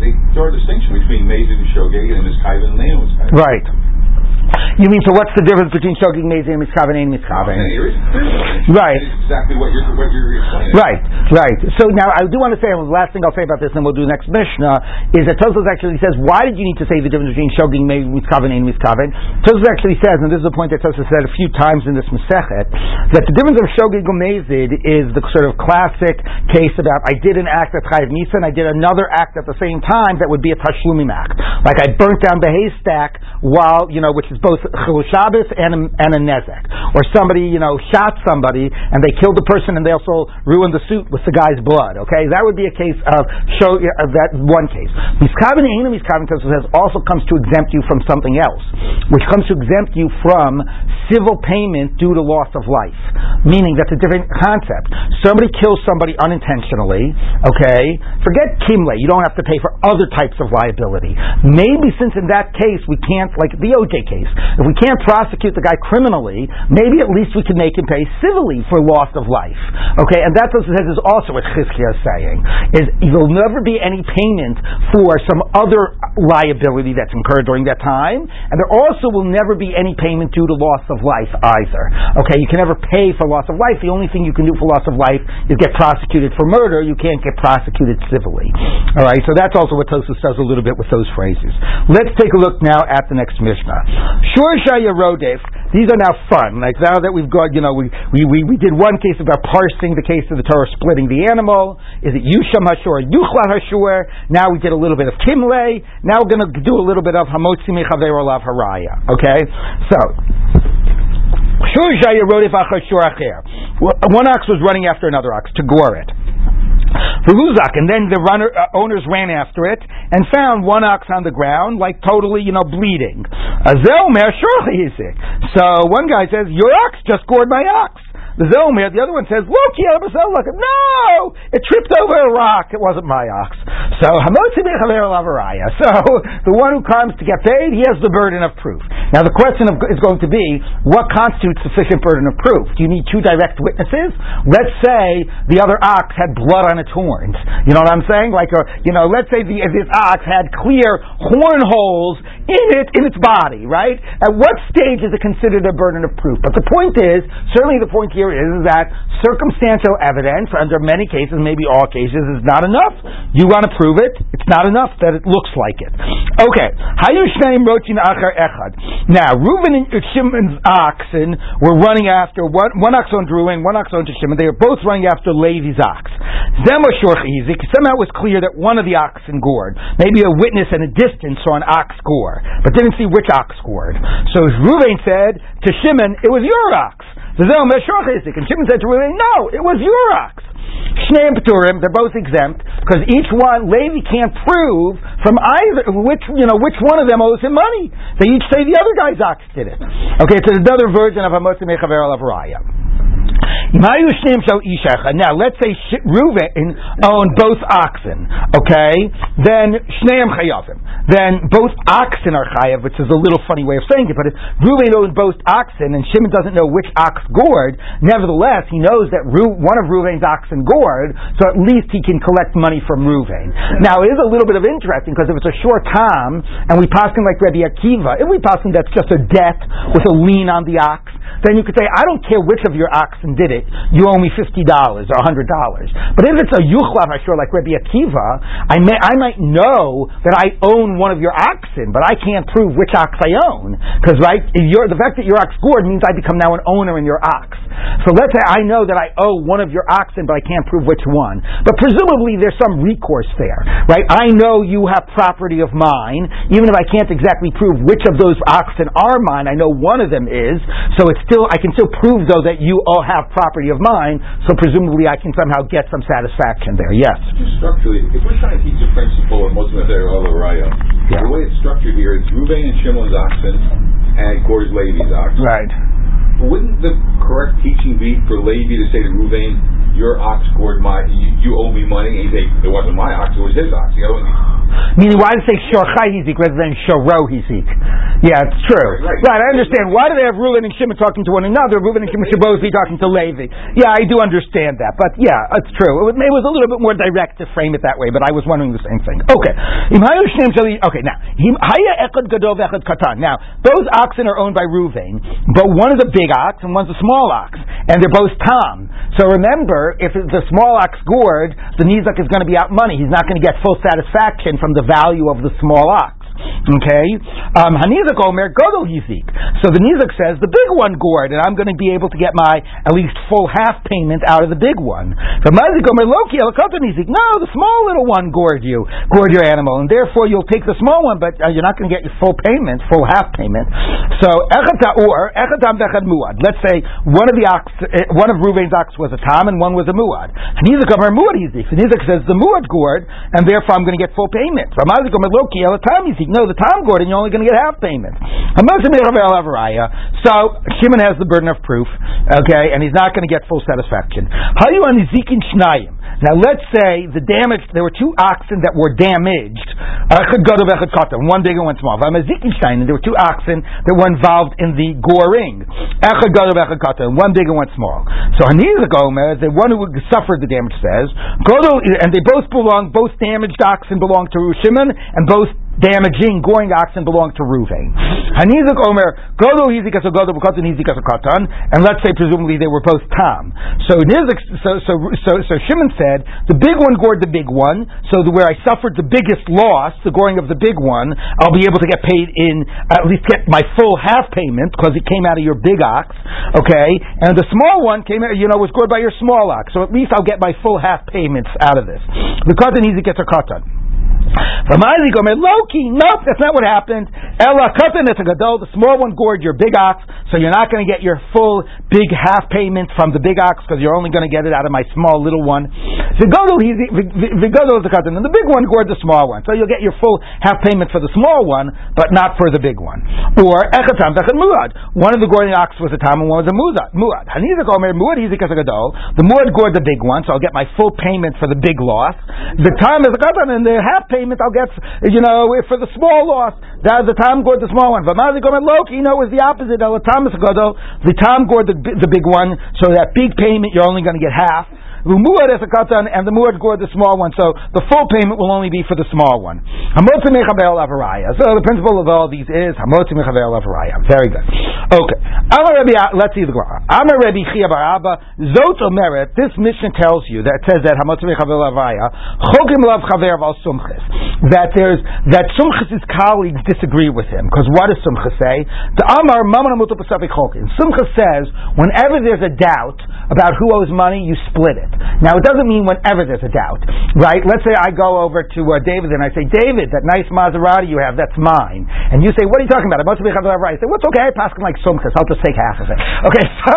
they draw a distinction between Mazin and Shogeg and Miskaven and Miskaven. Right. You mean so? What's the difference between shogig mezid and miskaven and miskaven? And here is clear. Right. Exactly what you're, what you're explaining. Right, right. So now I do want to say, the last thing I'll say about this, and we'll do the next Mishnah, is that Tosfos actually says, why did you need to say the difference between shoging miskaven and miskaven? Tosfos actually says, and this is a point that Tosfos said a few times in this Masechet, that the difference of shogig mezid is the sort of classic case about I did an act at chayiv misa and I did another act at the same time that would be a tashlumim act. Like I burnt down the haystack while you know, which is both chilul Shabbos and and a nezek. Or somebody, you know, shot somebody and they killed the person and they also ruined the suit with the guy's blood. Okay, that would be a case of show uh, that one case. Miskavin Einam Miskavin says also comes to exempt you from something else, which comes to exempt you from civil payment due to loss of life. Meaning that's a different concept. Somebody kills somebody unintentionally. Okay, forget kimle. You don't have to pay for other types of liability. Maybe since in that case we can't, like the OJ case, if we can't prosecute the guy criminally, maybe at least we can make him pay civilly for loss of life. Okay, and that's what says is also what Chizkiah is saying is there'll never be any payment for some other liability that's incurred during that time, and there also will never be any payment due to loss of life either. Okay, you can never pay for loss of life. The only thing you can do for loss of life is get prosecuted for murder. You can't get prosecuted civilly. All right, so that's also what Tosfos does a little bit with those phrases. Let's take a look now at the next Mishnah. Shur Shaya Rodef. These are now fun. Like now that we've got, you know, we, we, we, we did one case about parsing the case of the Torah splitting the animal. Is it Yusham Hashur, Yuchla Hashur? Now we did a little bit of Kimle. Now we're going to do a little bit of Hamotzi Mechaver Olav Haraya. Okay? So, one ox was running after another ox to gore it. Veruzak, and then the runner uh, owners ran after it and found one ox on the ground, like totally, you know, bleeding. Azelmer, surely he's sick. So one guy says, "Your ox just gored my ox." The Zomer, the other one says, look, look, no, it tripped over a rock. It wasn't my ox. So, so the one who comes to get paid, he has the burden of proof. Now the question of, is going to be, what constitutes sufficient burden of proof? Do you need two direct witnesses? Let's say the other ox had blood on its horns. You know what I'm saying? Like, a, uh, you know, let's say the, this ox had clear horn holes in it, in its body, right? At what stage is it considered a burden of proof? But the point is, certainly the point here is that circumstantial evidence, under many cases, maybe all cases, is not enough. You want to prove it, it's not enough that it looks like it. Okay. Now, Reuben and Shimon's oxen were running after one, one ox owned Reuben, one ox owned Shimon. They were both running after Levi's ox. Somehow it was clear that one of the oxen gored. Maybe a witness at a distance saw an ox gore, but didn't see which ox gored. So Reuben said to Shimon, "It was your ox." And Shimon said to Reuven, no, it was your ox. Shneim Peturim, they're both exempt, because each one, Levi can't prove from either, which, you know, which one of them owes him money. They each say the other guy's ox did it. Okay, it's another version of Hamotzi Mechaver Raya. Now, let's say Reuven owned both oxen, okay? Then Shneim Chayavim. Then both oxen are Chayav, which is a little funny way of saying it, but if Reuven owned both oxen and Shimon doesn't know which ox gored, nevertheless, he knows that one of Reuven's oxen gored, so at least he can collect money from Reuven. Now, it is a little bit of interesting because if it's a short time and we pass him like Rabbi Akiva, if we pass him that's just a debt with a lien on the ox, then you could say, I don't care which of your oxen did it, you owe me fifty dollars or hundred dollars. But if it's a yuchlav sure like Rabbi Akiva, I may I might know that I own one of your oxen, but I can't prove which ox I own because right, the fact that your ox gored means I become now an owner in your ox. So let's say I know that I owe one of your oxen, but I can't prove which one. But presumably there's some recourse there, right? I know you have property of mine, even if I can't exactly prove which of those oxen are mine. I know one of them is, so it's still I can still prove though that you all have property of mine. So presumably I can somehow get some satisfaction there. Yes. Just structurally, if we're trying to teach a principle of Muslim Raya, yeah. the way it's structured here, it's Ruben and Shimon's oxen and Gord's Levi's oxen. Right. Wouldn't the correct teaching be for Levi to say to Ruvain, your ox gored my, you, you, owe me money, and he say, it wasn't my ox, it was his ox. You know, Meaning, why it say Shorchai Hizik rather than Shoro Hizik? Yeah, it's true. Right, right. right, I understand. Why do they have Reuven and Shimon talking to one another? Reuven and Shimon should both be talking to Levi. Yeah, I do understand that. But yeah, it's true. It was, it was a little bit more direct to frame it that way, but I was wondering the same thing. Okay. Okay, now, Now, those oxen are owned by Reuven, but one is a big ox and one's a small ox, and they're both Tom. So remember, if the small ox gored, the Nizak is going to be out money. He's not going to get full satisfaction from the value of the small ox. Okay, um, Hanizak Omer Godol Yizik. So the Nizak says the big one gored, and I'm going to be able to get my at least full half payment out of the big one. The Mazik Omer Loki Nizik. No, the small little one gored you, gored your animal, and therefore you'll take the small one, but uh, you're not going to get your full payment, full half payment. So Echad or Echadam Bechad Muad. Let's say one of the ox, uh, one of Ruvain's ox was a tam and one was a muad. Hanizak Omer Muad Yizik. Hanizak says the muad gored, and therefore I'm going to get full payment. Ramazik Omer Loki Elatam Yizik. No, the tam Gordon, you're only going to get half payment. So Shimon has the burden of proof, okay, and he's not going to get full satisfaction. Now let's say the damage, there were two oxen that were damaged, uh, one big and one small. And there were two oxen that were involved in the goring, one big and one small. So Hanizak Omer, the one who suffered the damage says, and they both belong, both damaged oxen belong to Shimon, and both damaging, goring oxen belong to Ruvain. Hanizak Omer, Godo Hizikas or Godo Bukatan Hizikas or Katan, and let's say presumably they were both Tam. So Nizik, so, so, so, so Shimon said, the big one gored the big one, so the, where I suffered the biggest loss, the goring of the big one, I'll be able to get paid in, at least get my full half payment, because it came out of your big ox, okay? And the small one came out, you know, was gored by your small ox, so at least I'll get my full half payments out of this. The Katan Hizikas or Katan. Ramadi Gomer Loki, nope, that's not what happened. Ella Katan Gadol, the small one gored your big ox, so you're not going to get your full big half payment from the big ox because you're only going to get it out of my small little one. Vigodol is the Katan, and the big one gored the small one, so you'll get your full half payment for the small one, but not for the big one. Or Echatam Vechat Muad, one of the goring ox was a tam and one was a muad. Muad. Hanizak Omer Muad Hizik Gadol, the muad gored the big one, so I'll get my full payment for the big loss. The time is a Katan, and the half payment payment I'll get, you know, for the small loss. That the Tam gored the small one. Vamazi Gomer Loki, you know, is the opposite. The Tam gored the, the big one, so that big payment you're only going to get half. Umuad as a katan, and the muad gored the small one. So the full payment will only be for the small one. Hamotzi mechabel avaraya. So the principle of all these is hamotzi mechabel avaraya. Very good. Okay. Amar Rabbi, let's see the Gemara. Amar Rabbi Chia bar Abba Zot Omeret. This Mishnah tells you that says that hamotzi mechabel avaraya chokim lav chaver al sumchis. That there's that sumchis's colleagues disagree with him because what does sumchis say? The Amar Mamon Amutu Pasafik Chokim. Sumchis says whenever there's a doubt about who owes money, you split it it. Now, it doesn't mean whenever there's a doubt, right? Let's say I go over to uh, David and I say, David, that nice Maserati you have, that's mine. And you say, what are you talking about? I must be right. I say, what's okay? I pass him like Sumchus. I'll just take half of it. Okay, so,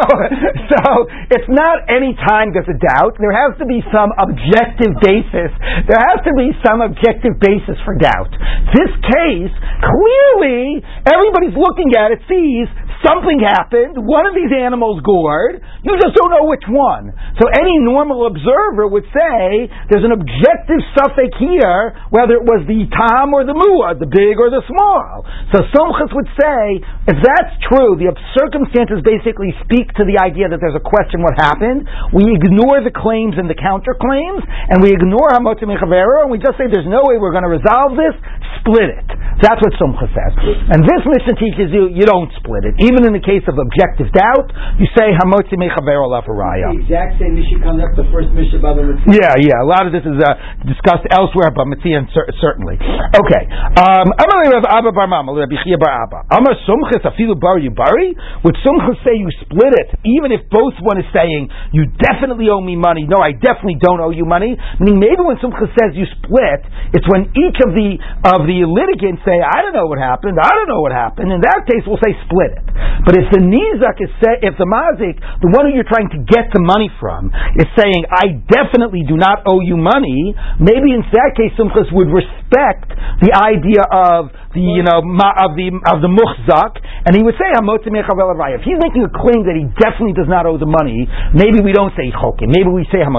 so it's not any time there's a doubt. There has to be some objective basis. There has to be some objective basis for doubt. This case, clearly, everybody's looking at it, sees something happened. One of these animals gored. You just don't know which one. So any normal observer would say there's an objective suffix here, whether it was the tam or the muad, the big or the small. So Somchus would say, if that's true, the circumstances basically speak to the idea that there's a question what happened. We ignore the claims and the counterclaims, and we ignore Hamotim and we just say there's no way we're going to resolve this, split it. That's what Somchus says. And this Mishnah teaches you, you don't split it. Even in the case of objective doubt, you say Hamotzi Mechaver Olav The exact same Mishnah comes up the first Mishnah about the Yeah, yeah. A lot of this is uh, discussed elsewhere, but Mitzvah certainly. Okay. Um, Amar Rav Abba Bar Mama, Rabbi Chia Bar Abba. Amar Sumchis Afilu Bar Yubari. Would Sumchis say you split it, even if both one is saying you definitely owe me money? No, I definitely don't owe you money. Meaning maybe when Sumchis says you split, it's when each of the of the litigants say I don't know what happened, I don't know what happened. In that case, we'll say split it. But if the Nizak is say, if the Mazik, the one who you're trying to get the money from, is saying, I definitely do not owe you money, maybe in that case Sumchus would respect the idea of the you know of the of the muhzak, and he would say If he's making a claim that he definitely does not owe the money, maybe we don't say chokim. Maybe we say So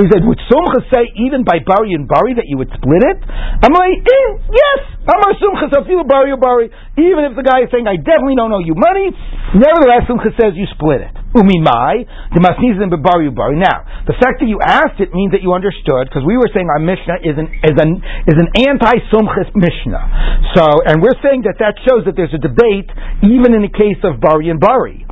he said, would Sumchus say even by bari and bari that you would split it? I'm like, eh, yes. Amar Sumchus afilu bari bari. Even if the guy is saying I definitely don't owe you money, nevertheless Sumchus says you split it. Umimai, the masnizim bebari bari. Now, the fact that you asked it means that you understood, because we were saying our Mishnah is an is an is an anti-sumchis Mishnah. So, and we're saying that that shows that there's a debate even in the case of bari and bari.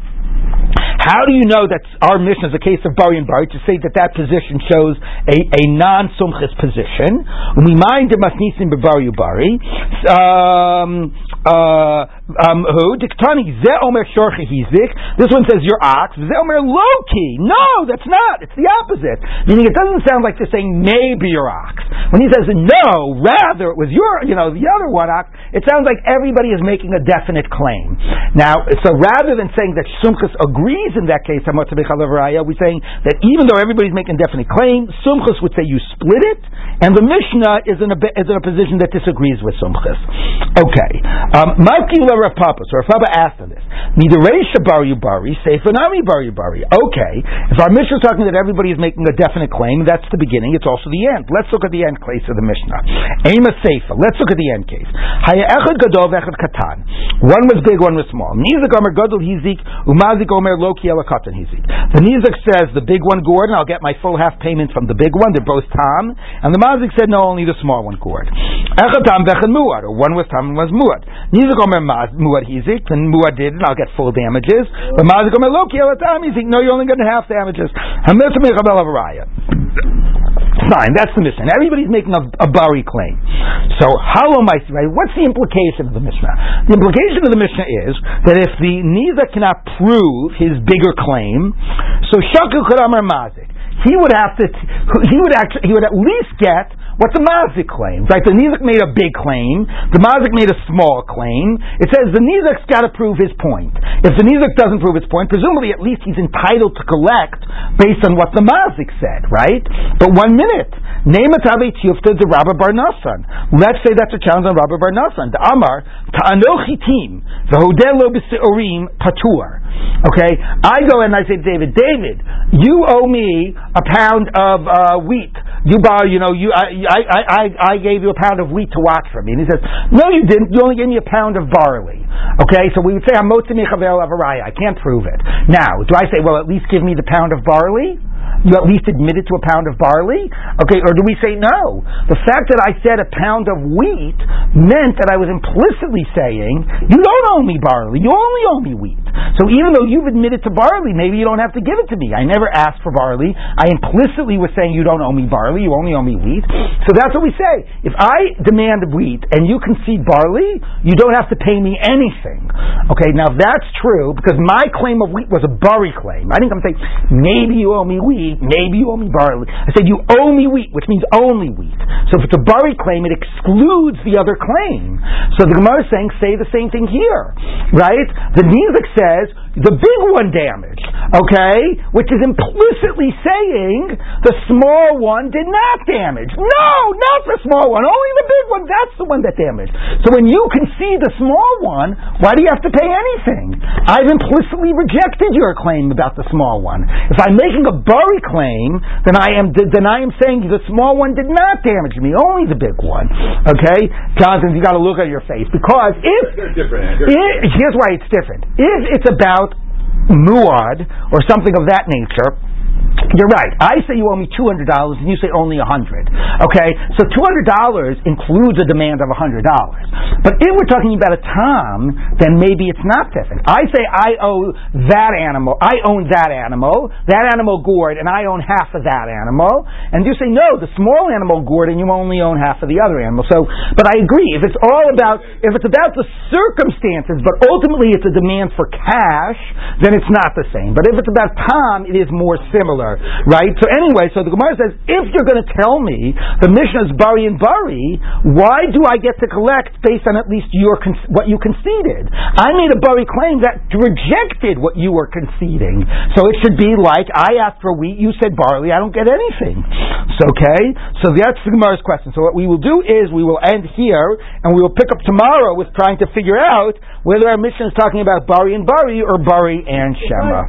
How do you know that our Mishnah is a case of Bari and Bari to say that that position shows a, a non-Sumchis position? We mind Masnisim Bari Bari. Um, uh, um, who? Diktani, Ze Omer Shorchi Hizik. This one says your ox. Ze Omer Loki. No, that's not. It's the opposite. Meaning it doesn't sound like they're saying maybe your ox. When he says no, rather it was your, you know, the other one ox, it sounds like everybody is making a definite claim. Now, so rather than saying that Sumchus agrees in that case, we're saying that even though everybody's making definite claim, Sumchus would say you split it, and the Mishnah is in a, is in a position that disagrees with Sumchus. Okay. Um, Rav Papa. So Rav Papa asked on this. Midaresha bar bari, Seifanami bar bari. Okay, if our Mishnah is talking that everybody is making a definite claim, that's the beginning. It's also the end. Let's look at the end case of the Mishnah. Ema Seifa. Let's look at the end case. Echad gadol vechad katan. One was big, one was small. Nizik omer gadol hizik, umazik omer katan hizik. The Nizik says the big one gored, and I'll get my full half payment from the big one. They're both tam. And the Mazik said no, only the small one gored. Echad tam vechad muad, or one was tam and one was muad. Nizik omer muad hizik, and muad did, and I'll get full damages. But mazik omer loki alatam hizik, no, you're only getting half damages. Fine, that's the Mishnah. Everybody's making a, a bari claim. So, how am I? Right? What's the implication of the Mishnah? The implication of the Mishnah is that if the Niza cannot prove his bigger claim, so Shaku could Mazik. He would have to. He would actually. He would at least get what the Mazik claims, right? The Nizik made a big claim, the Mazik made a small claim. It says the Nizik's got to prove his point. If the Nizik doesn't prove his point, presumably at least he's entitled to collect based on what the Mazik said, right? But one minute, name a Tavi Tiyufta the Rabbi Bar Nassan. Let's say that's a challenge on Rabbi Bar Nassan. The Amar, Ta'anochi Tim, the Hodelo B'Seorim Patur. Okay? I go and I say David, David, you owe me a pound of uh, wheat. You buy, you know, you, I, I, I, I gave you a pound of wheat to watch for me. And he says, No, you didn't. You only gave me a pound of barley. Okay, so we would say. I can't prove it. Now, do I say, Well, at least give me the pound of barley? You at least admitted to a pound of barley? Okay, or do we say no? The fact that I said a pound of wheat meant that I was implicitly saying, you don't owe me barley, you only owe me wheat. So even though you've admitted to barley, maybe you don't have to give it to me. I never asked for barley. I implicitly was saying you don't owe me barley, you only owe me wheat. So that's what we say. If I demand wheat and you concede barley, you don't have to pay me anything. Okay, now that's true because my claim of wheat was a bari claim. I think I'm saying maybe you owe me wheat maybe you owe me barley. I said you owe me wheat, which means only wheat. So if it's a bari claim, it excludes the other claim. So the Gemara is saying, say the same thing here, right? The Nizik says the big one damaged, okay, which is implicitly saying the small one did not damage. No, not the small one, only the big one. That's the one that damaged. So when you can see the small one, why do you have to pay anything? I've implicitly rejected your claim about the small one. If I'm making a bari claim, then I am then I am saying the small one did not damage me, only the big one. Okay, Jonathan, you got to look at your face because if here's why it's different. If it's about muad or something of that nature, you're right. I say you owe me two hundred dollars, and you say only a hundred. Okay, so two hundred dollars includes a demand of a hundred dollars. But if we're talking about a tom, then maybe it's not different. I say I owe that animal. I own that animal. That animal gored, and I own half of that animal. And you say no, the small animal gored, and you only own half of the other animal. So, but I agree. If it's all about if it's about the circumstances, but ultimately it's a demand for cash, then it's not the same. But if it's about tom, it is more similar similar, right? So anyway, so the Gemara says, if you're going to tell me the Mishnah is Bari and Bari, why do I get to collect based on at least your what you conceded? I made a Bari claim that rejected what you were conceding. So it should be like, I asked for wheat, you said barley, I don't get anything. So, okay? So that's the Gemara's question. So what we will do is we will end here, and we will pick up tomorrow with trying to figure out whether our Mishnah is talking about Bari and Bari or Bari and Shema.